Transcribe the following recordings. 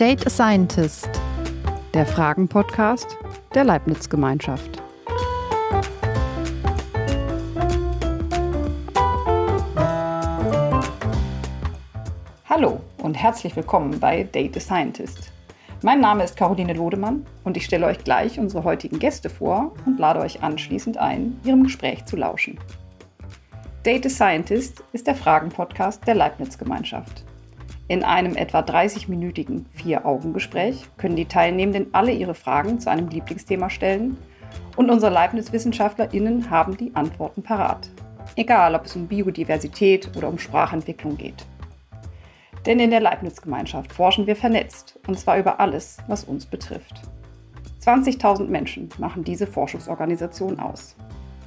Date a Scientist, der Fragen-Podcast der Leibniz-Gemeinschaft. Hallo und herzlich willkommen bei Date a Scientist. Mein Name ist Caroline Lodemann und ich stelle euch gleich unsere heutigen Gäste vor und lade euch anschließend ein, ihrem Gespräch zu lauschen. Date a Scientist ist der Fragen-Podcast der Leibniz-Gemeinschaft. In einem etwa 30-minütigen Vier-Augen-Gespräch können die Teilnehmenden alle ihre Fragen zu einem Lieblingsthema stellen und unsere Leibniz-WissenschaftlerInnen haben die Antworten parat. Egal, ob es um Biodiversität oder um Sprachentwicklung geht. Denn in der Leibniz-Gemeinschaft forschen wir vernetzt, und zwar über alles, was uns betrifft. 20.000 Menschen machen diese Forschungsorganisation aus.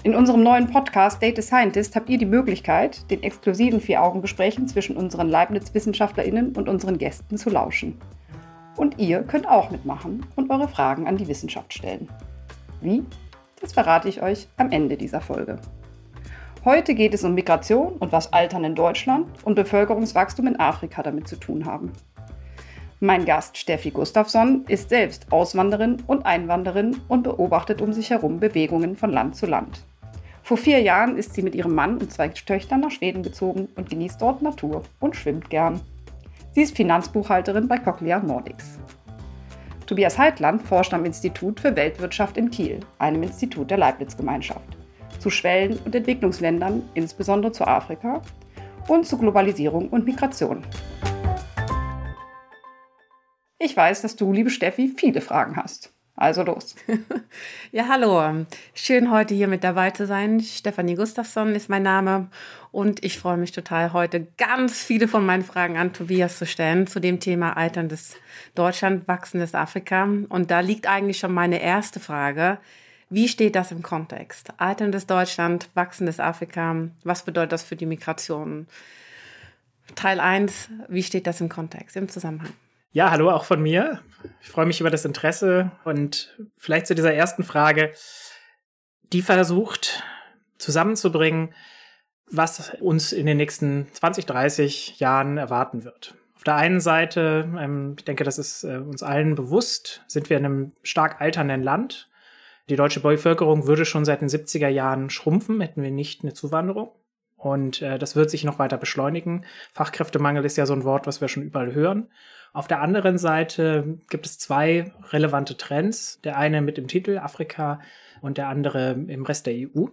In unserem neuen Podcast Data Scientist habt ihr die Möglichkeit, den exklusiven Vier-Augen-Gesprächen zwischen unseren Leibniz-WissenschaftlerInnen und unseren Gästen zu lauschen. Und ihr könnt auch mitmachen und eure Fragen an die Wissenschaft stellen. Wie? Das verrate ich euch am Ende dieser Folge. Heute geht es um Migration und was Altern in Deutschland und Bevölkerungswachstum in Afrika damit zu tun haben. Mein Gast Steffi Gustafsson ist selbst Auswanderin und Einwanderin und beobachtet um sich herum Bewegungen von Land zu Land. Vor vier Jahren ist sie mit ihrem Mann und zwei Töchtern nach Schweden gezogen und genießt dort Natur und schwimmt gern. Sie ist Finanzbuchhalterin bei Cochlear Nordics. Tobias Heitland forscht am Institut für Weltwirtschaft in Kiel, einem Institut der Leibniz-Gemeinschaft, zu Schwellen- und Entwicklungsländern, insbesondere zu Afrika, und zu Globalisierung und Migration. Ich weiß, dass du, liebe Steffi, viele Fragen hast. Also los. Ja, hallo. Schön, heute hier mit dabei zu sein. Stefanie Gustafsson ist mein Name und ich freue mich total, heute ganz viele von meinen Fragen an Tobias zu stellen zu dem Thema alterndes Deutschland, wachsendes Afrika. Und da liegt eigentlich schon meine erste Frage. Wie steht das im Kontext? Alterndes Deutschland, wachsendes Afrika. Was bedeutet das für die Migration? Teil 1, wie steht das im Kontext, im Zusammenhang? Ja, hallo auch von mir. Ich freue mich über das Interesse und vielleicht zu dieser ersten Frage, die versucht zusammenzubringen, was uns in den nächsten 20, 30 Jahren erwarten wird. Auf der einen Seite, ähm, ich denke, das ist äh, uns allen bewusst, sind wir in einem stark alternden Land. Die deutsche Bevölkerung würde schon seit den 70er Jahren schrumpfen, hätten wir nicht eine Zuwanderung. Und äh, das wird sich noch weiter beschleunigen. Fachkräftemangel ist ja so ein Wort, was wir schon überall hören. Auf der anderen Seite gibt es zwei relevante Trends. Der eine mit dem Titel Afrika und der andere im Rest der EU.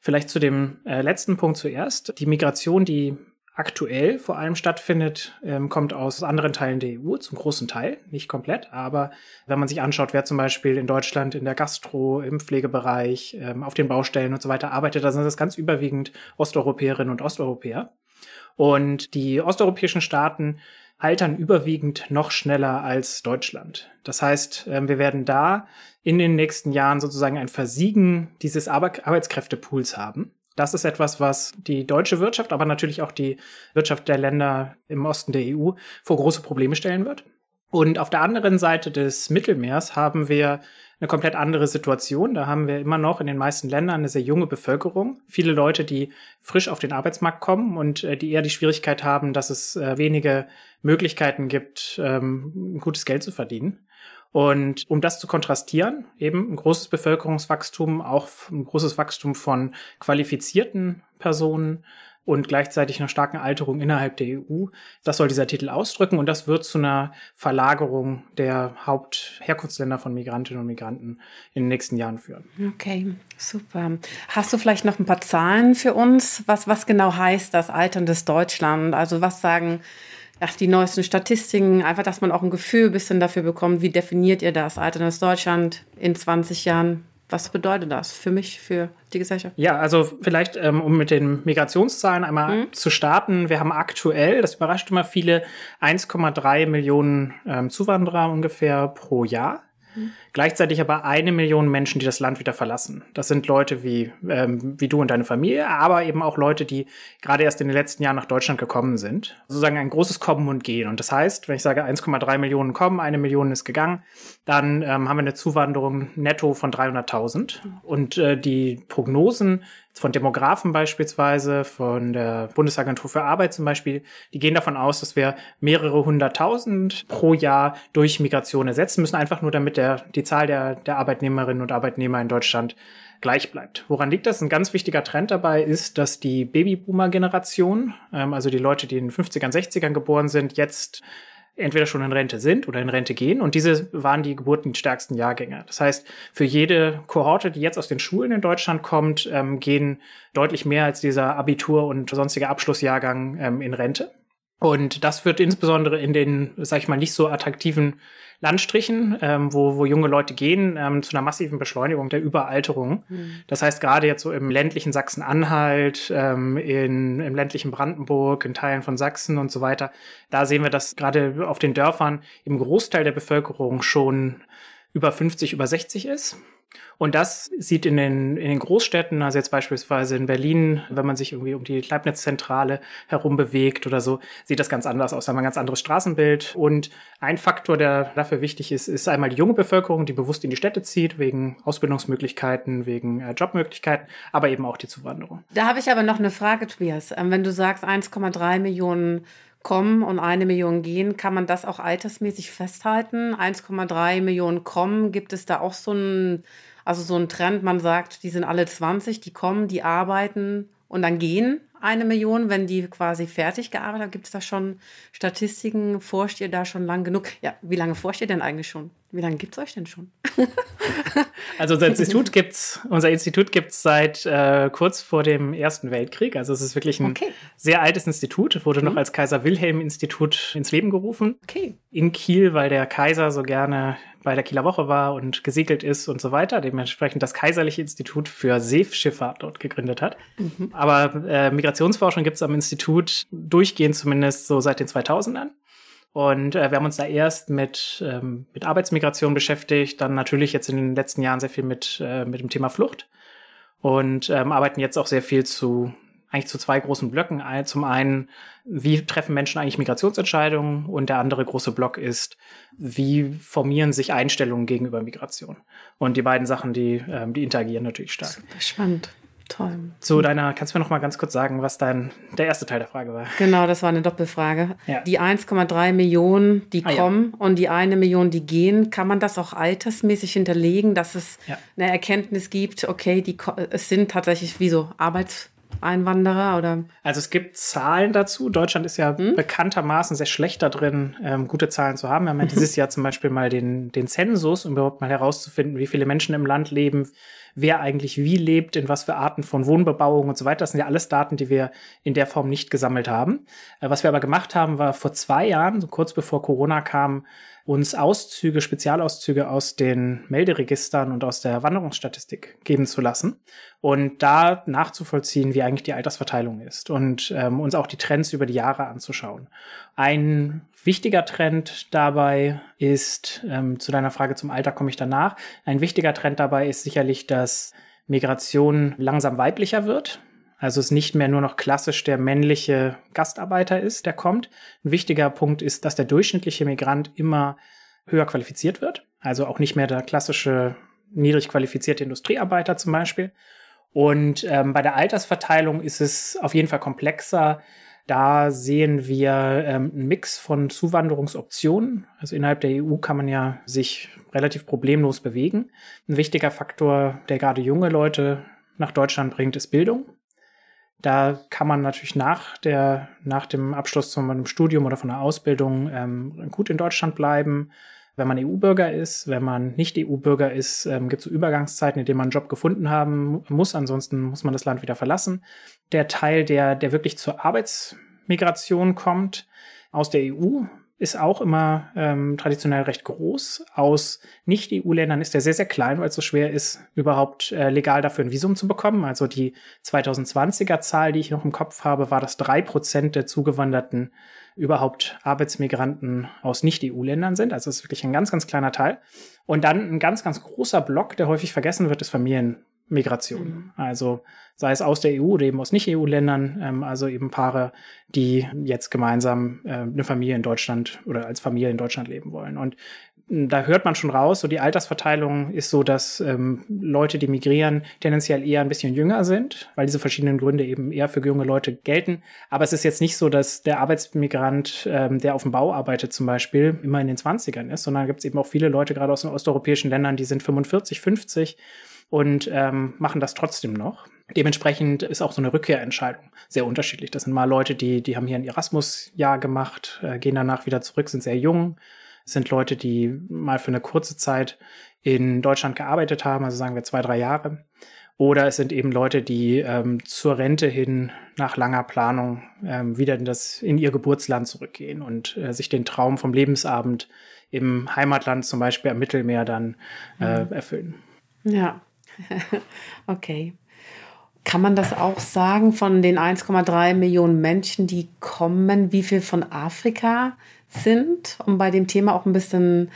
Vielleicht zu dem äh, letzten Punkt zuerst. Die Migration, die aktuell vor allem stattfindet, ähm, kommt aus anderen Teilen der EU, zum großen Teil, nicht komplett, aber wenn man sich anschaut, wer zum Beispiel in Deutschland in der Gastro, im Pflegebereich, ähm, auf den Baustellen und so weiter arbeitet, da sind das ganz überwiegend Osteuropäerinnen und Osteuropäer. Und die osteuropäischen Staaten altern überwiegend noch schneller als Deutschland. Das heißt, ähm, wir werden da in den nächsten Jahren sozusagen ein Versiegen dieses Arbeitskräftepools haben. Das ist etwas, was die deutsche Wirtschaft, aber natürlich auch die Wirtschaft der Länder im Osten der EU vor große Probleme stellen wird. Und auf der anderen Seite des Mittelmeers haben wir eine komplett andere Situation. Da haben wir immer noch in den meisten Ländern eine sehr junge Bevölkerung. Viele Leute, die frisch auf den Arbeitsmarkt kommen und äh, die eher die Schwierigkeit haben, dass es äh, wenige Möglichkeiten gibt, ähm, gutes Geld zu verdienen. Und um das zu kontrastieren, eben ein großes Bevölkerungswachstum, auch ein großes Wachstum von qualifizierten Personen, und gleichzeitig einer starken Alterung innerhalb der EU. Das soll dieser Titel ausdrücken und das wird zu einer Verlagerung der Hauptherkunftsländer von Migrantinnen und Migranten in den nächsten Jahren führen. Okay, super. Hast du vielleicht noch ein paar Zahlen für uns? Was, was genau heißt das alterndes Deutschland? Also was sagen ach, die neuesten Statistiken, einfach, dass man auch ein Gefühl ein bisschen dafür bekommt, wie definiert ihr das alterndes Deutschland in 20 Jahren? Was bedeutet das für mich, für die Gesellschaft? Ja, also vielleicht, ähm, um mit den Migrationszahlen einmal mhm. zu starten. Wir haben aktuell, das überrascht immer viele, 1,3 Millionen ähm, Zuwanderer ungefähr pro Jahr. Mhm. Gleichzeitig aber eine Million Menschen, die das Land wieder verlassen. Das sind Leute wie, ähm, wie du und deine Familie, aber eben auch Leute, die gerade erst in den letzten Jahren nach Deutschland gekommen sind. Sozusagen ein großes Kommen und Gehen. Und das heißt, wenn ich sage 1,3 Millionen kommen, eine Million ist gegangen, dann ähm, haben wir eine Zuwanderung netto von 300.000. Und äh, die Prognosen von Demografen beispielsweise, von der Bundesagentur für Arbeit zum Beispiel, die gehen davon aus, dass wir mehrere hunderttausend pro Jahr durch Migration ersetzen müssen, einfach nur damit der, die Zahl der, der Arbeitnehmerinnen und Arbeitnehmer in Deutschland gleich bleibt. Woran liegt das? Ein ganz wichtiger Trend dabei ist, dass die Babyboomer-Generation, ähm, also die Leute, die in den 50ern, 60ern geboren sind, jetzt entweder schon in Rente sind oder in Rente gehen. Und diese waren die geburtenstärksten Jahrgänge. Das heißt, für jede Kohorte, die jetzt aus den Schulen in Deutschland kommt, ähm, gehen deutlich mehr als dieser Abitur- und sonstige Abschlussjahrgang ähm, in Rente. Und das wird insbesondere in den, sag ich mal, nicht so attraktiven Landstrichen, ähm, wo, wo junge Leute gehen, ähm, zu einer massiven Beschleunigung der Überalterung. Mhm. Das heißt, gerade jetzt so im ländlichen Sachsen-Anhalt, ähm, in, im ländlichen Brandenburg, in Teilen von Sachsen und so weiter, da sehen wir, dass gerade auf den Dörfern im Großteil der Bevölkerung schon über 50, über 60 ist. Und das sieht in den, in den Großstädten, also jetzt beispielsweise in Berlin, wenn man sich irgendwie um die Leibniz-Zentrale herum bewegt oder so, sieht das ganz anders aus. Da haben ein ganz anderes Straßenbild. Und ein Faktor, der dafür wichtig ist, ist einmal die junge Bevölkerung, die bewusst in die Städte zieht, wegen Ausbildungsmöglichkeiten, wegen äh, Jobmöglichkeiten, aber eben auch die Zuwanderung. Da habe ich aber noch eine Frage, Tobias. Ähm, wenn du sagst 1,3 Millionen kommen und eine Million gehen. Kann man das auch altersmäßig festhalten? 1,3 Millionen kommen. Gibt es da auch so einen, also so einen Trend? Man sagt, die sind alle 20, die kommen, die arbeiten und dann gehen eine Million, wenn die quasi fertig gearbeitet haben. Gibt es da schon Statistiken? Forscht ihr da schon lang genug? Ja, wie lange forscht ihr denn eigentlich schon? Wie lange gibt es euch denn schon? also unser Institut gibt's, unser Institut gibt's seit äh, kurz vor dem Ersten Weltkrieg. Also es ist wirklich ein okay. sehr altes Institut, wurde mhm. noch als Kaiser Wilhelm Institut ins Leben gerufen. Okay. In Kiel, weil der Kaiser so gerne bei der Kieler Woche war und gesegelt ist und so weiter. Dementsprechend das Kaiserliche Institut für Seeschifffahrt dort gegründet hat. Mhm. Aber äh, Migrationsforschung gibt's am Institut durchgehend zumindest so seit den 2000ern. Und äh, wir haben uns da erst mit, ähm, mit Arbeitsmigration beschäftigt, dann natürlich jetzt in den letzten Jahren sehr viel mit, äh, mit dem Thema Flucht und ähm, arbeiten jetzt auch sehr viel zu eigentlich zu zwei großen Blöcken. Zum einen, wie treffen Menschen eigentlich Migrationsentscheidungen? Und der andere große Block ist, wie formieren sich Einstellungen gegenüber Migration? Und die beiden Sachen, die, ähm, die interagieren natürlich stark. Super spannend. Toll. Zu deiner, kannst du mir noch mal ganz kurz sagen, was dein der erste Teil der Frage war? Genau, das war eine Doppelfrage. Ja. Die 1,3 Millionen, die ah, kommen ja. und die eine Million, die gehen, kann man das auch altersmäßig hinterlegen, dass es ja. eine Erkenntnis gibt, okay, die, es sind tatsächlich wie so Arbeits Einwanderer oder? Also es gibt Zahlen dazu. Deutschland ist ja hm? bekanntermaßen sehr schlecht da drin, ähm, gute Zahlen zu haben. Wir haben ja dieses Jahr zum Beispiel mal den, den Zensus, um überhaupt mal herauszufinden, wie viele Menschen im Land leben, wer eigentlich wie lebt, in was für Arten von Wohnbebauung und so weiter. Das sind ja alles Daten, die wir in der Form nicht gesammelt haben. Äh, was wir aber gemacht haben, war vor zwei Jahren, so kurz bevor Corona kam, uns Auszüge, Spezialauszüge aus den Melderegistern und aus der Wanderungsstatistik geben zu lassen und da nachzuvollziehen, wie eigentlich die Altersverteilung ist und ähm, uns auch die Trends über die Jahre anzuschauen. Ein wichtiger Trend dabei ist, ähm, zu deiner Frage zum Alter komme ich danach, ein wichtiger Trend dabei ist sicherlich, dass Migration langsam weiblicher wird. Also es nicht mehr nur noch klassisch der männliche Gastarbeiter ist, der kommt. Ein wichtiger Punkt ist, dass der durchschnittliche Migrant immer höher qualifiziert wird. Also auch nicht mehr der klassische niedrig qualifizierte Industriearbeiter zum Beispiel. Und ähm, bei der Altersverteilung ist es auf jeden Fall komplexer. Da sehen wir ähm, einen Mix von Zuwanderungsoptionen. Also innerhalb der EU kann man ja sich relativ problemlos bewegen. Ein wichtiger Faktor, der gerade junge Leute nach Deutschland bringt, ist Bildung. Da kann man natürlich nach, der, nach dem Abschluss von einem Studium oder von einer Ausbildung ähm, gut in Deutschland bleiben. Wenn man EU-Bürger ist, wenn man nicht EU-Bürger ist, ähm, gibt es so Übergangszeiten, in denen man einen Job gefunden haben muss. Ansonsten muss man das Land wieder verlassen. Der Teil, der, der wirklich zur Arbeitsmigration kommt aus der EU, ist auch immer ähm, traditionell recht groß. Aus Nicht-EU-Ländern ist er sehr, sehr klein, weil es so schwer ist, überhaupt äh, legal dafür ein Visum zu bekommen. Also die 2020er Zahl, die ich noch im Kopf habe, war, dass drei Prozent der Zugewanderten überhaupt Arbeitsmigranten aus Nicht-EU-Ländern sind. Also es ist wirklich ein ganz, ganz kleiner Teil. Und dann ein ganz, ganz großer Block, der häufig vergessen wird, ist Familien. Migration. Mhm. Also sei es aus der EU oder eben aus Nicht-EU-Ländern, ähm, also eben Paare, die jetzt gemeinsam äh, eine Familie in Deutschland oder als Familie in Deutschland leben wollen. Und hm, da hört man schon raus, so die Altersverteilung ist so, dass ähm, Leute, die migrieren, tendenziell eher ein bisschen jünger sind, weil diese verschiedenen Gründe eben eher für junge Leute gelten. Aber es ist jetzt nicht so, dass der Arbeitsmigrant, ähm, der auf dem Bau arbeitet zum Beispiel, immer in den 20ern ist, sondern gibt es eben auch viele Leute, gerade aus den osteuropäischen Ländern, die sind 45, 50 und ähm, machen das trotzdem noch. Dementsprechend ist auch so eine Rückkehrentscheidung sehr unterschiedlich. Das sind mal Leute, die, die haben hier ein Erasmus-Jahr gemacht, äh, gehen danach wieder zurück, sind sehr jung. Das sind Leute, die mal für eine kurze Zeit in Deutschland gearbeitet haben, also sagen wir zwei, drei Jahre. Oder es sind eben Leute, die ähm, zur Rente hin nach langer Planung ähm, wieder in, das, in ihr Geburtsland zurückgehen und äh, sich den Traum vom Lebensabend im Heimatland, zum Beispiel am Mittelmeer, dann äh, mhm. erfüllen. Ja, okay. Kann man das auch sagen von den 1,3 Millionen Menschen, die kommen, wie viel von Afrika sind, um bei dem Thema auch ein bisschen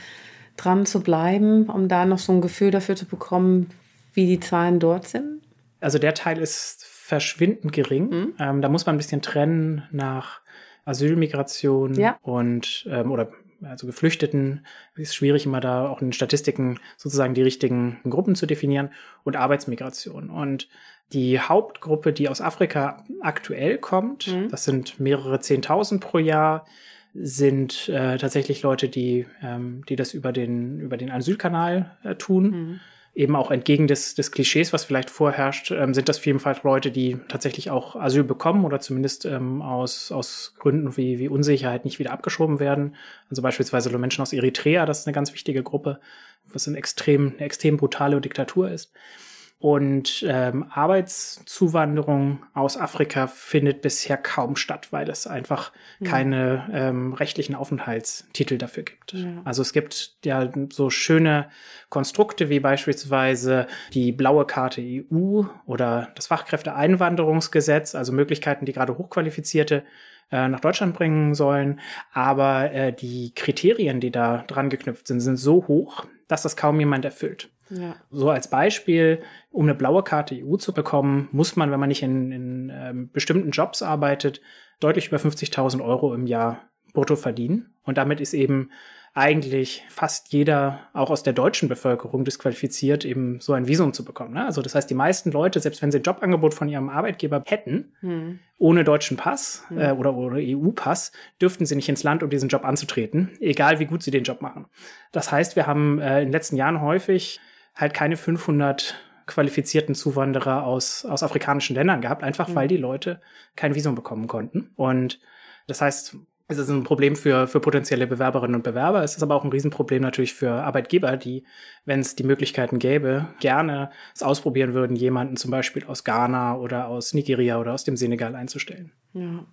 dran zu bleiben, um da noch so ein Gefühl dafür zu bekommen, wie die Zahlen dort sind? Also der Teil ist verschwindend gering. Mhm. Ähm, da muss man ein bisschen trennen nach Asylmigration ja. und ähm, oder also Geflüchteten, ist schwierig immer da auch in den Statistiken sozusagen die richtigen Gruppen zu definieren und Arbeitsmigration. Und die Hauptgruppe, die aus Afrika aktuell kommt, mhm. das sind mehrere Zehntausend pro Jahr, sind äh, tatsächlich Leute, die, ähm, die das über den, über den Asylkanal äh, tun. Mhm eben auch entgegen des, des Klischees, was vielleicht vorherrscht, ähm, sind das vielfach Leute, die tatsächlich auch Asyl bekommen oder zumindest ähm, aus, aus Gründen wie, wie Unsicherheit nicht wieder abgeschoben werden. Also beispielsweise Menschen aus Eritrea, das ist eine ganz wichtige Gruppe, was eine extrem, eine extrem brutale Diktatur ist. Und ähm, Arbeitszuwanderung aus Afrika findet bisher kaum statt, weil es einfach ja. keine ähm, rechtlichen Aufenthaltstitel dafür gibt. Ja. Also es gibt ja so schöne Konstrukte wie beispielsweise die blaue Karte EU oder das Fachkräfteeinwanderungsgesetz, also Möglichkeiten, die gerade Hochqualifizierte äh, nach Deutschland bringen sollen. Aber äh, die Kriterien, die da dran geknüpft sind, sind so hoch, dass das kaum jemand erfüllt. Ja. So als Beispiel, um eine blaue Karte EU zu bekommen, muss man, wenn man nicht in, in ähm, bestimmten Jobs arbeitet, deutlich über 50.000 Euro im Jahr brutto verdienen. Und damit ist eben eigentlich fast jeder, auch aus der deutschen Bevölkerung, disqualifiziert, eben so ein Visum zu bekommen. Ne? Also das heißt, die meisten Leute, selbst wenn sie ein Jobangebot von ihrem Arbeitgeber hätten, hm. ohne deutschen Pass hm. äh, oder, oder EU-Pass, dürften sie nicht ins Land, um diesen Job anzutreten, egal wie gut sie den Job machen. Das heißt, wir haben äh, in den letzten Jahren häufig halt keine 500 qualifizierten Zuwanderer aus, aus afrikanischen Ländern gehabt, einfach mhm. weil die Leute kein Visum bekommen konnten. Und das heißt, es ist ein Problem für, für potenzielle Bewerberinnen und Bewerber. Es ist aber auch ein Riesenproblem natürlich für Arbeitgeber, die, wenn es die Möglichkeiten gäbe, gerne es ausprobieren würden, jemanden zum Beispiel aus Ghana oder aus Nigeria oder aus dem Senegal einzustellen. Ja.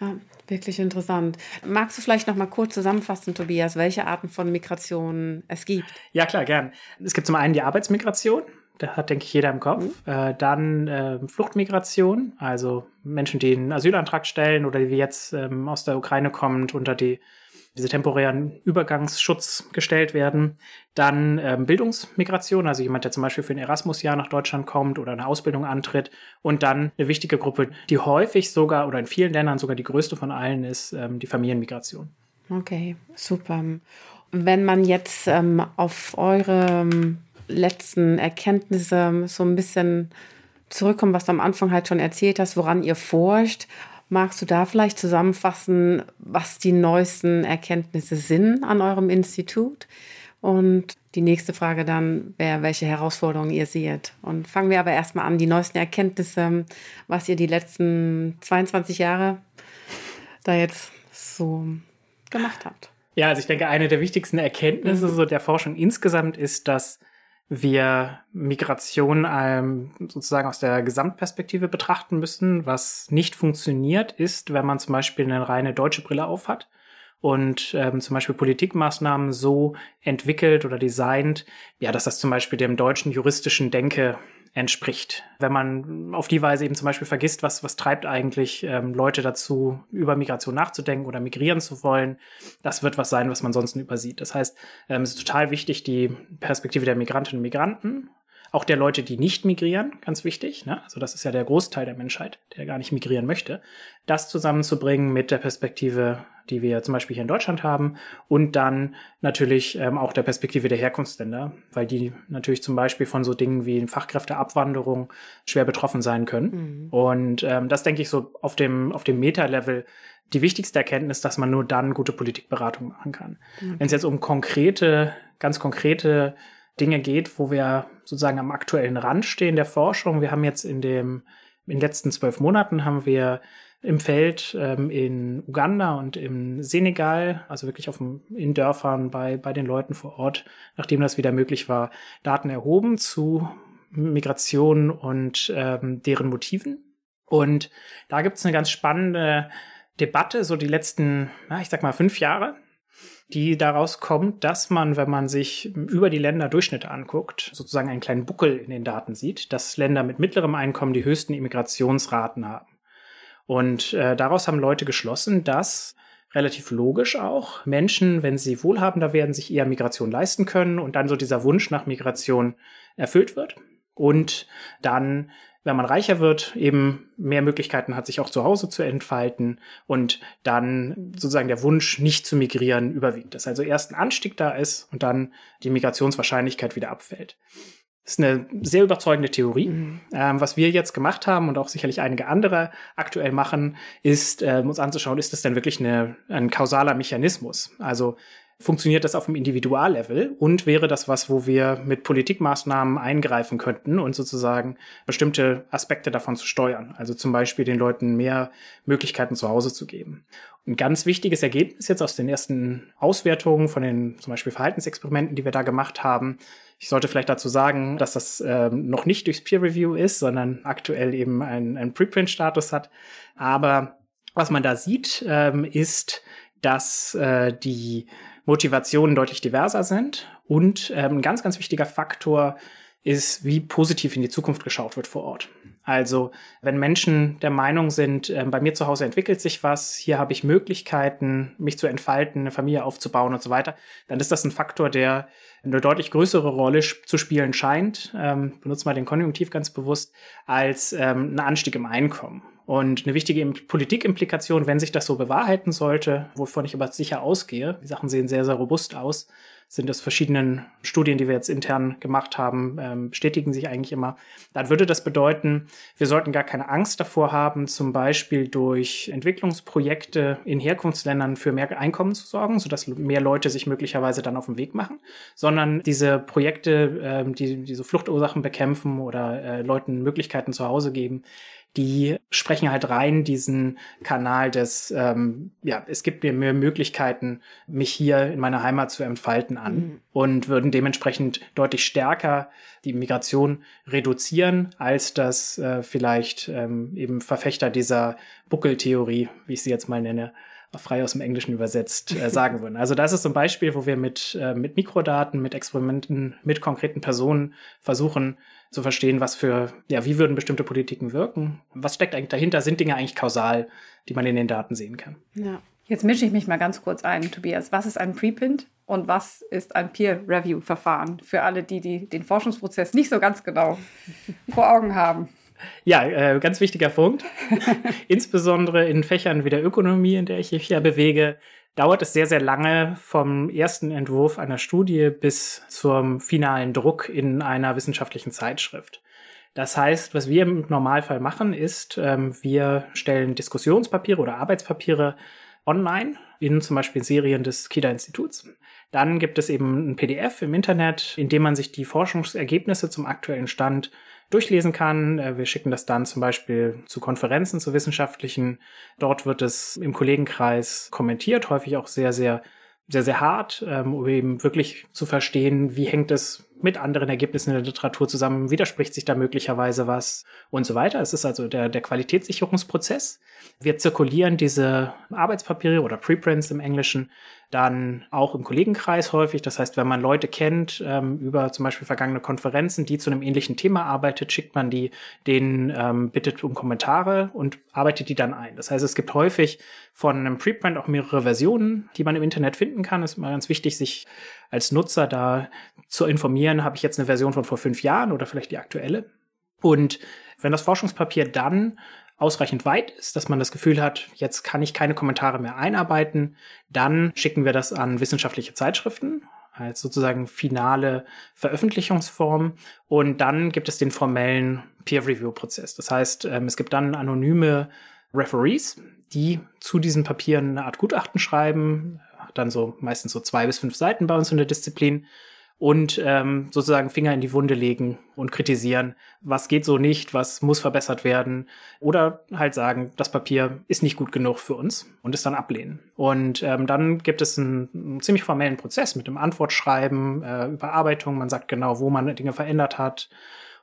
Ja, wirklich interessant. Magst du vielleicht noch mal kurz zusammenfassen, Tobias, welche Arten von Migration es gibt? Ja, klar, gern. Es gibt zum einen die Arbeitsmigration. Da hat, denke ich, jeder im Kopf. Mhm. Äh, dann äh, Fluchtmigration, also Menschen, die einen Asylantrag stellen oder die jetzt ähm, aus der Ukraine kommend unter die diese temporären Übergangsschutz gestellt werden. Dann ähm, Bildungsmigration, also jemand, der zum Beispiel für ein Erasmus-Jahr nach Deutschland kommt oder eine Ausbildung antritt. Und dann eine wichtige Gruppe, die häufig sogar oder in vielen Ländern sogar die größte von allen ist, ähm, die Familienmigration. Okay, super. Wenn man jetzt ähm, auf eure ähm, letzten Erkenntnisse so ein bisschen zurückkommt, was du am Anfang halt schon erzählt hast, woran ihr forscht, Magst du da vielleicht zusammenfassen, was die neuesten Erkenntnisse sind an eurem Institut? Und die nächste Frage dann wäre, welche Herausforderungen ihr seht. Und fangen wir aber erstmal an, die neuesten Erkenntnisse, was ihr die letzten 22 Jahre da jetzt so gemacht habt. Ja, also ich denke, eine der wichtigsten Erkenntnisse mhm. so der Forschung insgesamt ist, dass wir Migration ähm, sozusagen aus der Gesamtperspektive betrachten müssen. Was nicht funktioniert, ist, wenn man zum Beispiel eine reine deutsche Brille aufhat und ähm, zum Beispiel Politikmaßnahmen so entwickelt oder designt, ja, dass das zum Beispiel dem deutschen juristischen Denke entspricht. Wenn man auf die Weise eben zum Beispiel vergisst, was, was treibt eigentlich ähm, Leute dazu, über Migration nachzudenken oder migrieren zu wollen, das wird was sein, was man sonst übersieht. Das heißt, ähm, es ist total wichtig, die Perspektive der Migrantinnen und Migranten auch der Leute, die nicht migrieren, ganz wichtig. Ne? Also das ist ja der Großteil der Menschheit, der gar nicht migrieren möchte. Das zusammenzubringen mit der Perspektive, die wir zum Beispiel hier in Deutschland haben und dann natürlich ähm, auch der Perspektive der Herkunftsländer, weil die natürlich zum Beispiel von so Dingen wie Fachkräfteabwanderung schwer betroffen sein können. Mhm. Und ähm, das denke ich so auf dem, auf dem Meta-Level die wichtigste Erkenntnis, dass man nur dann gute Politikberatung machen kann. Okay. Wenn es jetzt um konkrete, ganz konkrete Dinge geht, wo wir sozusagen am aktuellen Rand stehen der Forschung. Wir haben jetzt in dem, in den letzten zwölf Monaten haben wir im Feld ähm, in Uganda und im Senegal, also wirklich auf dem, in Dörfern bei, bei den Leuten vor Ort, nachdem das wieder möglich war, Daten erhoben zu Migration und ähm, deren Motiven. Und da gibt es eine ganz spannende Debatte, so die letzten, na, ich sag mal, fünf Jahre, die daraus kommt, dass man, wenn man sich über die Länderdurchschnitte anguckt, sozusagen einen kleinen Buckel in den Daten sieht, dass Länder mit mittlerem Einkommen die höchsten Immigrationsraten haben. Und äh, daraus haben Leute geschlossen, dass relativ logisch auch Menschen, wenn sie wohlhabender werden, sich eher Migration leisten können und dann so dieser Wunsch nach Migration erfüllt wird. Und dann wenn man reicher wird, eben mehr Möglichkeiten hat, sich auch zu Hause zu entfalten und dann sozusagen der Wunsch, nicht zu migrieren, überwiegt. Dass also erst ein Anstieg da ist und dann die Migrationswahrscheinlichkeit wieder abfällt. Das ist eine sehr überzeugende Theorie. Mhm. Ähm, was wir jetzt gemacht haben und auch sicherlich einige andere aktuell machen, ist, äh, uns anzuschauen, ist das denn wirklich eine, ein kausaler Mechanismus? Also funktioniert das auf dem Individuallevel und wäre das was, wo wir mit Politikmaßnahmen eingreifen könnten und sozusagen bestimmte Aspekte davon zu steuern. Also zum Beispiel den Leuten mehr Möglichkeiten zu Hause zu geben. Ein ganz wichtiges Ergebnis jetzt aus den ersten Auswertungen von den zum Beispiel Verhaltensexperimenten, die wir da gemacht haben. Ich sollte vielleicht dazu sagen, dass das ähm, noch nicht durchs Peer Review ist, sondern aktuell eben einen Preprint-Status hat. Aber was man da sieht, ähm, ist, dass äh, die Motivationen deutlich diverser sind. Und ähm, ein ganz, ganz wichtiger Faktor ist, wie positiv in die Zukunft geschaut wird vor Ort. Also wenn Menschen der Meinung sind, äh, bei mir zu Hause entwickelt sich was, hier habe ich Möglichkeiten, mich zu entfalten, eine Familie aufzubauen und so weiter, dann ist das ein Faktor, der eine deutlich größere Rolle zu spielen scheint, ähm, benutzt mal den Konjunktiv ganz bewusst, als ähm, ein Anstieg im Einkommen. Und eine wichtige Politikimplikation, wenn sich das so bewahrheiten sollte, wovon ich aber sicher ausgehe, die Sachen sehen sehr, sehr robust aus, sind das verschiedenen Studien, die wir jetzt intern gemacht haben, ähm, bestätigen sich eigentlich immer. Dann würde das bedeuten, wir sollten gar keine Angst davor haben, zum Beispiel durch Entwicklungsprojekte in Herkunftsländern für mehr Einkommen zu sorgen, sodass mehr Leute sich möglicherweise dann auf den Weg machen, sondern diese Projekte, ähm, die diese Fluchtursachen bekämpfen oder äh, Leuten Möglichkeiten zu Hause geben, die sprechen halt rein diesen Kanal des, ähm, ja, es gibt mir mehr Möglichkeiten, mich hier in meiner Heimat zu entfalten an mhm. und würden dementsprechend deutlich stärker die Migration reduzieren, als das äh, vielleicht ähm, eben Verfechter dieser Buckeltheorie, wie ich sie jetzt mal nenne, frei aus dem Englischen übersetzt äh, sagen würden. Also das ist so ein Beispiel, wo wir mit, äh, mit Mikrodaten, mit Experimenten, mit konkreten Personen versuchen zu verstehen, was für, ja, wie würden bestimmte Politiken wirken? Was steckt eigentlich dahinter? Sind Dinge eigentlich kausal, die man in den Daten sehen kann? Ja. Jetzt mische ich mich mal ganz kurz ein, Tobias. Was ist ein Preprint und was ist ein Peer-Review-Verfahren für alle, die, die den Forschungsprozess nicht so ganz genau vor Augen haben? Ja, äh, ganz wichtiger Punkt. Insbesondere in Fächern wie der Ökonomie, in der ich mich ja bewege, dauert es sehr, sehr lange vom ersten Entwurf einer Studie bis zum finalen Druck in einer wissenschaftlichen Zeitschrift. Das heißt, was wir im Normalfall machen, ist, ähm, wir stellen Diskussionspapiere oder Arbeitspapiere online in zum Beispiel Serien des KIDA-Instituts. Dann gibt es eben ein PDF im Internet, in dem man sich die Forschungsergebnisse zum aktuellen Stand durchlesen kann. Äh, wir schicken das dann zum Beispiel zu Konferenzen, zu wissenschaftlichen. Dort wird es im Kollegenkreis kommentiert, häufig auch sehr, sehr, sehr, sehr hart, ähm, um eben wirklich zu verstehen, wie hängt es mit anderen Ergebnissen in der Literatur zusammen? Widerspricht sich da möglicherweise was und so weiter? Es ist also der, der Qualitätssicherungsprozess. Wir zirkulieren diese Arbeitspapiere oder Preprints im Englischen dann auch im Kollegenkreis häufig. Das heißt, wenn man Leute kennt ähm, über zum Beispiel vergangene Konferenzen, die zu einem ähnlichen Thema arbeitet, schickt man die, denen ähm, bittet um Kommentare und arbeitet die dann ein. Das heißt, es gibt häufig von einem Preprint auch mehrere Versionen, die man im Internet finden kann. Es ist immer ganz wichtig, sich als Nutzer da zu informieren, habe ich jetzt eine Version von vor fünf Jahren oder vielleicht die aktuelle. Und wenn das Forschungspapier dann ausreichend weit ist, dass man das Gefühl hat, jetzt kann ich keine Kommentare mehr einarbeiten, dann schicken wir das an wissenschaftliche Zeitschriften als sozusagen finale Veröffentlichungsform. Und dann gibt es den formellen Peer-Review-Prozess. Das heißt, ähm, es gibt dann anonyme Referees, die zu diesen Papieren eine Art Gutachten schreiben, dann so meistens so zwei bis fünf Seiten bei uns in der Disziplin und ähm, sozusagen Finger in die Wunde legen und kritisieren, was geht so nicht, was muss verbessert werden oder halt sagen, das Papier ist nicht gut genug für uns und es dann ablehnen. Und ähm, dann gibt es einen, einen ziemlich formellen Prozess mit dem Antwortschreiben, äh, Überarbeitung, man sagt genau, wo man Dinge verändert hat.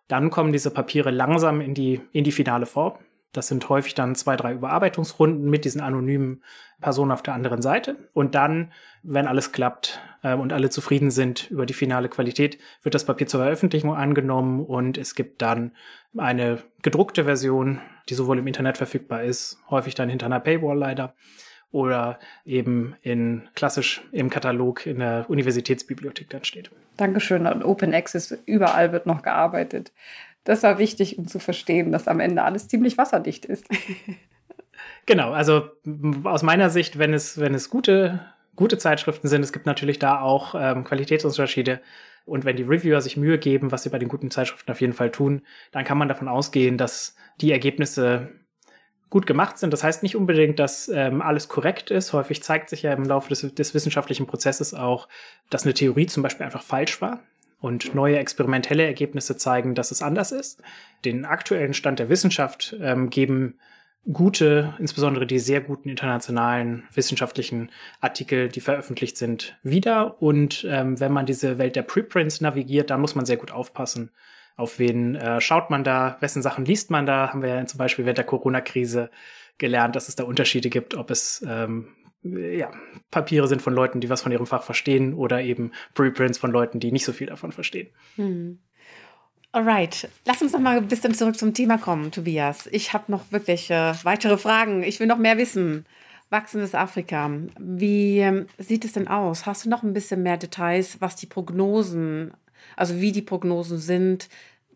Dann kommen diese Papiere langsam in die, in die finale Form. Das sind häufig dann zwei, drei Überarbeitungsrunden mit diesen anonymen Personen auf der anderen Seite. Und dann, wenn alles klappt äh, und alle zufrieden sind über die finale Qualität, wird das Papier zur Veröffentlichung angenommen und es gibt dann eine gedruckte Version, die sowohl im Internet verfügbar ist, häufig dann hinter einer Paywall leider, oder eben in klassisch im Katalog in der Universitätsbibliothek dann steht. Dankeschön. Und Open Access, überall wird noch gearbeitet. Das war wichtig, um zu verstehen, dass am Ende alles ziemlich wasserdicht ist. genau, also aus meiner Sicht, wenn es, wenn es gute, gute Zeitschriften sind, es gibt natürlich da auch ähm, Qualitätsunterschiede. Und wenn die Reviewer sich Mühe geben, was sie bei den guten Zeitschriften auf jeden Fall tun, dann kann man davon ausgehen, dass die Ergebnisse gut gemacht sind. Das heißt nicht unbedingt, dass ähm, alles korrekt ist. Häufig zeigt sich ja im Laufe des, des wissenschaftlichen Prozesses auch, dass eine Theorie zum Beispiel einfach falsch war und neue experimentelle Ergebnisse zeigen, dass es anders ist. Den aktuellen Stand der Wissenschaft ähm, geben gute, insbesondere die sehr guten internationalen wissenschaftlichen Artikel, die veröffentlicht sind, wieder. Und ähm, wenn man diese Welt der Preprints navigiert, dann muss man sehr gut aufpassen. Auf wen äh, schaut man da, wessen Sachen liest man da? Haben wir ja zum Beispiel während der Corona-Krise gelernt, dass es da Unterschiede gibt, ob es ähm, ja, Papiere sind von Leuten, die was von ihrem Fach verstehen oder eben Preprints von Leuten, die nicht so viel davon verstehen. Hm. Alright, lass uns noch mal ein bisschen zurück zum Thema kommen, Tobias. Ich habe noch wirklich äh, weitere Fragen. Ich will noch mehr wissen. Wachsendes Afrika. Wie ähm, sieht es denn aus? Hast du noch ein bisschen mehr Details, was die Prognosen, also wie die Prognosen sind,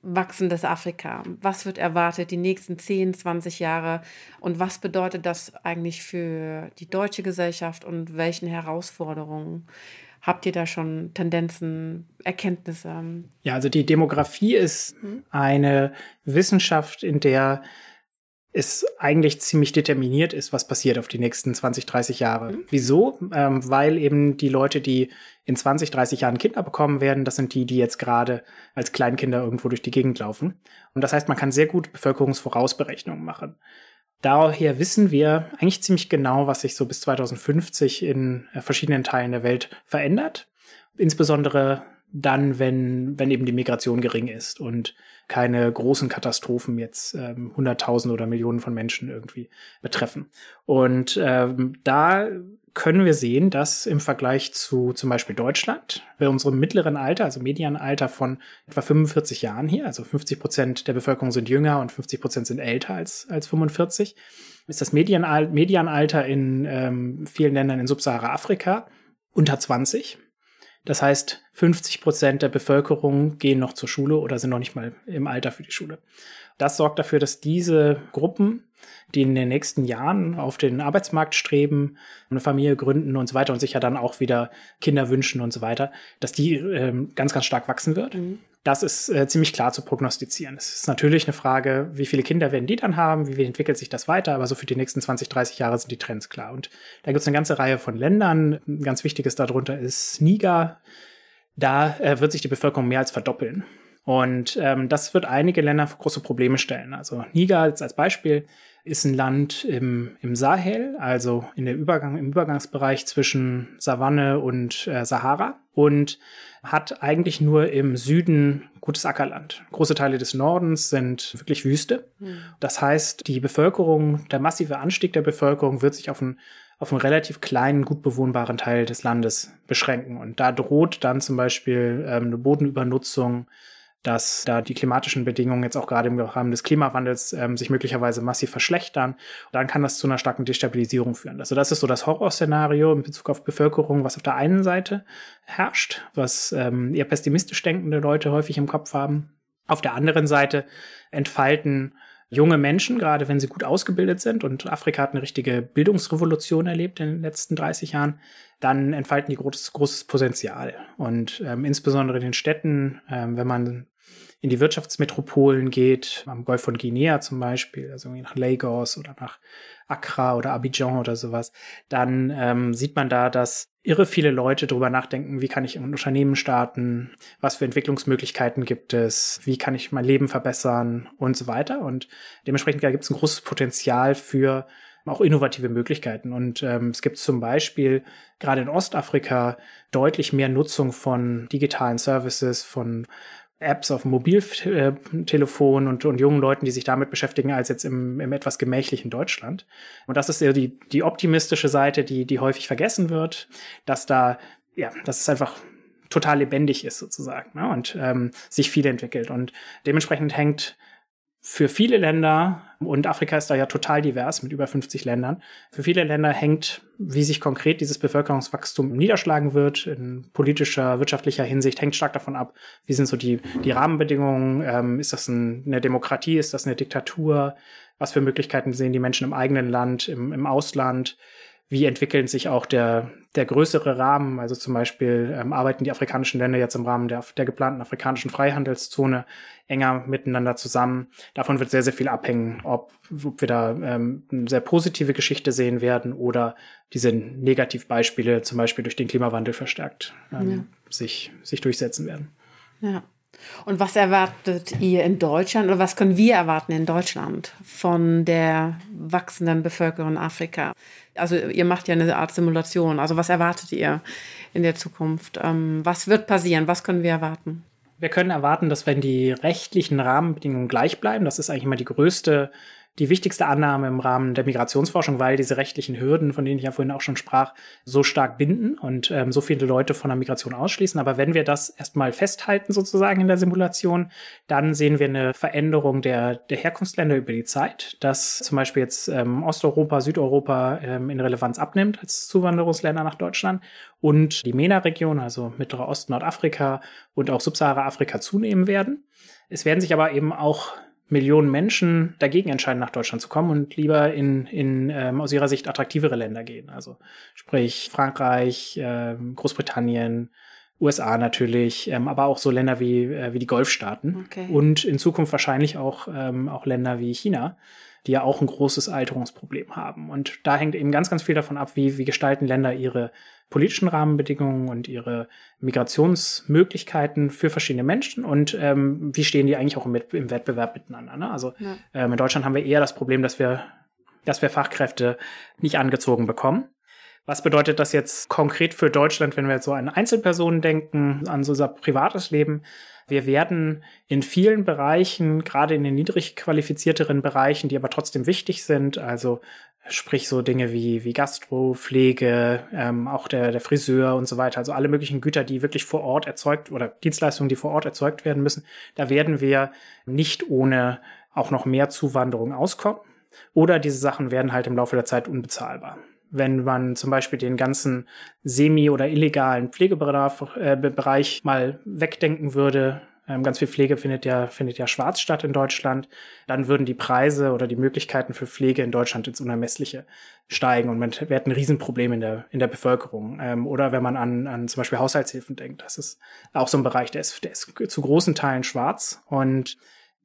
wachsendes Afrika? Was wird erwartet die nächsten 10, 20 Jahre? Und was bedeutet das eigentlich für die deutsche Gesellschaft und welchen Herausforderungen? Habt ihr da schon Tendenzen, Erkenntnisse? Ja, also die Demografie ist mhm. eine Wissenschaft, in der es eigentlich ziemlich determiniert ist, was passiert auf die nächsten 20, 30 Jahre. Mhm. Wieso? Ähm, weil eben die Leute, die in 20, 30 Jahren Kinder bekommen werden, das sind die, die jetzt gerade als Kleinkinder irgendwo durch die Gegend laufen. Und das heißt, man kann sehr gut Bevölkerungsvorausberechnungen machen. Daher wissen wir eigentlich ziemlich genau, was sich so bis 2050 in äh, verschiedenen Teilen der Welt verändert. Insbesondere dann, wenn, wenn eben die Migration gering ist und keine großen Katastrophen jetzt ähm, Hunderttausende oder Millionen von Menschen irgendwie betreffen. Und ähm, da können wir sehen, dass im Vergleich zu zum Beispiel Deutschland, bei unserem mittleren Alter, also Medianalter von etwa 45 Jahren hier, also 50 Prozent der Bevölkerung sind jünger und 50 Prozent sind älter als, als 45, ist das Medianal Medianalter in ähm, vielen Ländern in Subsahara-Afrika unter 20. Das heißt, 50 Prozent der Bevölkerung gehen noch zur Schule oder sind noch nicht mal im Alter für die Schule. Das sorgt dafür, dass diese Gruppen, die in den nächsten Jahren auf den Arbeitsmarkt streben, eine Familie gründen und so weiter und sich ja dann auch wieder Kinder wünschen und so weiter, dass die ähm, ganz, ganz stark wachsen wird. Mhm. Das ist äh, ziemlich klar zu prognostizieren. Es ist natürlich eine Frage, wie viele Kinder werden die dann haben, wie entwickelt sich das weiter, aber so für die nächsten 20, 30 Jahre sind die Trends klar. Und da gibt es eine ganze Reihe von Ländern. Ein ganz wichtiges darunter ist Niger. Da äh, wird sich die Bevölkerung mehr als verdoppeln. Und ähm, das wird einige Länder vor große Probleme stellen. Also Niger als Beispiel ist ein Land im, im Sahel, also in der Übergang, im Übergangsbereich zwischen Savanne und äh, Sahara und hat eigentlich nur im Süden gutes Ackerland. Große Teile des Nordens sind wirklich Wüste. Mhm. Das heißt, die Bevölkerung, der massive Anstieg der Bevölkerung wird sich auf einen, auf einen relativ kleinen, gut bewohnbaren Teil des Landes beschränken. Und da droht dann zum Beispiel ähm, eine Bodenübernutzung, dass da die klimatischen Bedingungen jetzt auch gerade im Rahmen des Klimawandels ähm, sich möglicherweise massiv verschlechtern. dann kann das zu einer starken Destabilisierung führen. Also das ist so das Horrorszenario in Bezug auf Bevölkerung, was auf der einen Seite herrscht, was ähm, eher pessimistisch denkende Leute häufig im Kopf haben. Auf der anderen Seite entfalten junge Menschen, gerade wenn sie gut ausgebildet sind, und Afrika hat eine richtige Bildungsrevolution erlebt in den letzten 30 Jahren, dann entfalten die großes, großes Potenzial. Und ähm, insbesondere in den Städten, ähm, wenn man in die Wirtschaftsmetropolen geht, am Golf von Guinea zum Beispiel, also nach Lagos oder nach Accra oder Abidjan oder sowas, dann ähm, sieht man da, dass irre viele Leute darüber nachdenken, wie kann ich ein Unternehmen starten, was für Entwicklungsmöglichkeiten gibt es, wie kann ich mein Leben verbessern und so weiter. Und dementsprechend gibt es ein großes Potenzial für auch innovative Möglichkeiten. Und ähm, es gibt zum Beispiel gerade in Ostafrika deutlich mehr Nutzung von digitalen Services, von Apps auf dem Mobiltelefon und, und jungen Leuten, die sich damit beschäftigen, als jetzt im, im etwas gemächlichen Deutschland. Und das ist ja die, die optimistische Seite, die, die häufig vergessen wird, dass da, ja, dass es einfach total lebendig ist sozusagen ne? und ähm, sich viel entwickelt. Und dementsprechend hängt für viele Länder, und Afrika ist da ja total divers mit über 50 Ländern, für viele Länder hängt, wie sich konkret dieses Bevölkerungswachstum niederschlagen wird, in politischer, wirtschaftlicher Hinsicht, hängt stark davon ab, wie sind so die, die Rahmenbedingungen, ähm, ist das ein, eine Demokratie, ist das eine Diktatur, was für Möglichkeiten sehen die Menschen im eigenen Land, im, im Ausland, wie entwickeln sich auch der, der größere Rahmen. Also zum Beispiel ähm, arbeiten die afrikanischen Länder jetzt im Rahmen der, der geplanten afrikanischen Freihandelszone enger miteinander zusammen. Davon wird sehr, sehr viel abhängen, ob, ob wir da ähm, eine sehr positive Geschichte sehen werden oder diese Negativbeispiele zum Beispiel durch den Klimawandel verstärkt ähm, ja. sich, sich durchsetzen werden. Ja. Und was erwartet ihr in Deutschland oder was können wir erwarten in Deutschland von der wachsenden Bevölkerung Afrika? Also ihr macht ja eine Art Simulation. Also was erwartet ihr in der Zukunft? Ähm, was wird passieren? Was können wir erwarten? Wir können erwarten, dass wenn die rechtlichen Rahmenbedingungen gleich bleiben, das ist eigentlich immer die größte die wichtigste Annahme im Rahmen der Migrationsforschung, weil diese rechtlichen Hürden, von denen ich ja vorhin auch schon sprach, so stark binden und ähm, so viele Leute von der Migration ausschließen. Aber wenn wir das erstmal festhalten sozusagen in der Simulation, dann sehen wir eine Veränderung der, der Herkunftsländer über die Zeit, dass zum Beispiel jetzt ähm, Osteuropa, Südeuropa ähm, in Relevanz abnimmt als Zuwanderungsländer nach Deutschland und die MENA-Region, also Mittlerer Ost, Nordafrika und auch Subsahara-Afrika zunehmen werden. Es werden sich aber eben auch Millionen Menschen dagegen entscheiden, nach Deutschland zu kommen und lieber in, in ähm, aus ihrer Sicht attraktivere Länder gehen. Also sprich Frankreich, äh, Großbritannien, USA natürlich, ähm, aber auch so Länder wie, äh, wie die Golfstaaten okay. und in Zukunft wahrscheinlich auch, ähm, auch Länder wie China, die ja auch ein großes Alterungsproblem haben. Und da hängt eben ganz, ganz viel davon ab, wie, wie gestalten Länder ihre politischen Rahmenbedingungen und ihre Migrationsmöglichkeiten für verschiedene Menschen und ähm, wie stehen die eigentlich auch im, im Wettbewerb miteinander. Ne? Also ja. ähm, in Deutschland haben wir eher das Problem, dass wir, dass wir Fachkräfte nicht angezogen bekommen. Was bedeutet das jetzt konkret für Deutschland, wenn wir jetzt so an Einzelpersonen denken, an so unser privates Leben? Wir werden in vielen Bereichen, gerade in den niedrig qualifizierteren Bereichen, die aber trotzdem wichtig sind, also sprich so Dinge wie, wie Gastro, Pflege, ähm, auch der, der Friseur und so weiter, also alle möglichen Güter, die wirklich vor Ort erzeugt oder Dienstleistungen, die vor Ort erzeugt werden müssen, da werden wir nicht ohne auch noch mehr Zuwanderung auskommen. Oder diese Sachen werden halt im Laufe der Zeit unbezahlbar wenn man zum Beispiel den ganzen semi- oder illegalen Pflegebereich äh, mal wegdenken würde, ähm, ganz viel Pflege findet ja, findet ja schwarz statt in Deutschland, dann würden die Preise oder die Möglichkeiten für Pflege in Deutschland ins Unermessliche steigen und man hätte ein Riesenproblem in der, in der Bevölkerung. Ähm, oder wenn man an, an zum Beispiel Haushaltshilfen denkt, das ist auch so ein Bereich, der ist, der ist zu großen Teilen schwarz und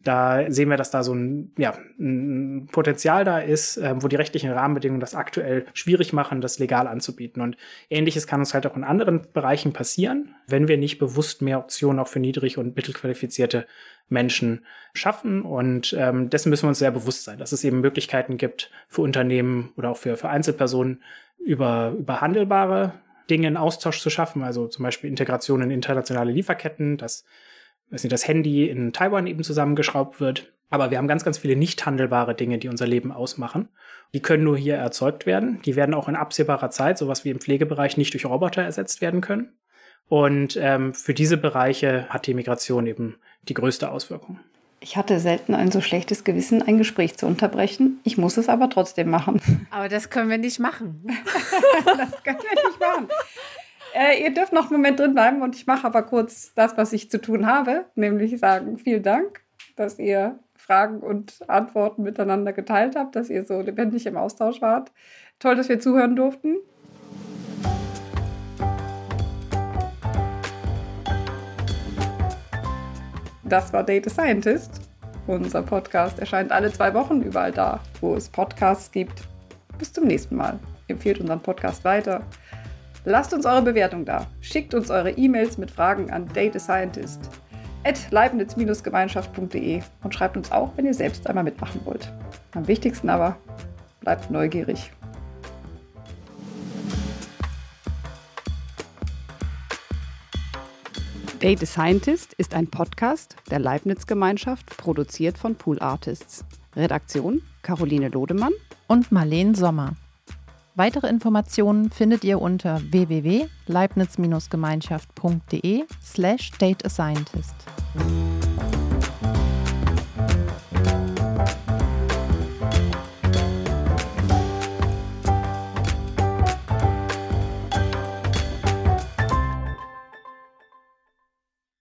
Da sehen wir, dass da so ein, ja, ein Potenzial da ist, äh, wo die rechtlichen Rahmenbedingungen das aktuell schwierig machen, das legal anzubieten. Und ähnliches kann uns halt auch in anderen Bereichen passieren, wenn wir nicht bewusst mehr Optionen auch für niedrig- und mittelqualifizierte Menschen schaffen. Und ähm, dessen müssen wir uns sehr bewusst sein, dass es eben Möglichkeiten gibt für Unternehmen oder auch für, für Einzelpersonen über, über handelbare Dinge in Austausch zu schaffen, also zum Beispiel Integration in internationale Lieferketten, dass weiß nicht, das Handy in Taiwan eben zusammengeschraubt wird. Aber wir haben ganz, ganz viele nicht handelbare Dinge, die unser Leben ausmachen. Die können nur hier erzeugt werden. Die werden auch in absehbarer Zeit, sowas wie im Pflegebereich, nicht durch Roboter ersetzt werden können. Und ähm, für diese Bereiche hat die Migration eben die größte Auswirkung. Ich hatte selten ein so schlechtes Gewissen, ein Gespräch zu unterbrechen. Ich muss es aber trotzdem machen. Aber das können wir nicht machen. das können wir nicht machen. Äh, ihr dürft noch einen Moment drin bleiben und ich mache aber kurz das, was ich zu tun habe, nämlich sagen vielen Dank, dass ihr Fragen und Antworten miteinander geteilt habt, dass ihr so lebendig im Austausch wart. Toll, dass wir zuhören durften. Das war Data Scientist. Unser Podcast erscheint alle zwei Wochen überall da, wo es Podcasts gibt. Bis zum nächsten Mal. Empfehlt unseren Podcast weiter. Lasst uns eure Bewertung da. Schickt uns eure E-Mails mit Fragen an datascientist at leibniz-gemeinschaft.de und schreibt uns auch, wenn ihr selbst einmal mitmachen wollt. Am wichtigsten aber, bleibt neugierig. Data Scientist ist ein Podcast der Leibniz-Gemeinschaft, produziert von Pool Artists. Redaktion Caroline Lodemann und Marleen Sommer. Weitere Informationen findet ihr unter www.leibniz-gemeinschaft.de slash datascientist.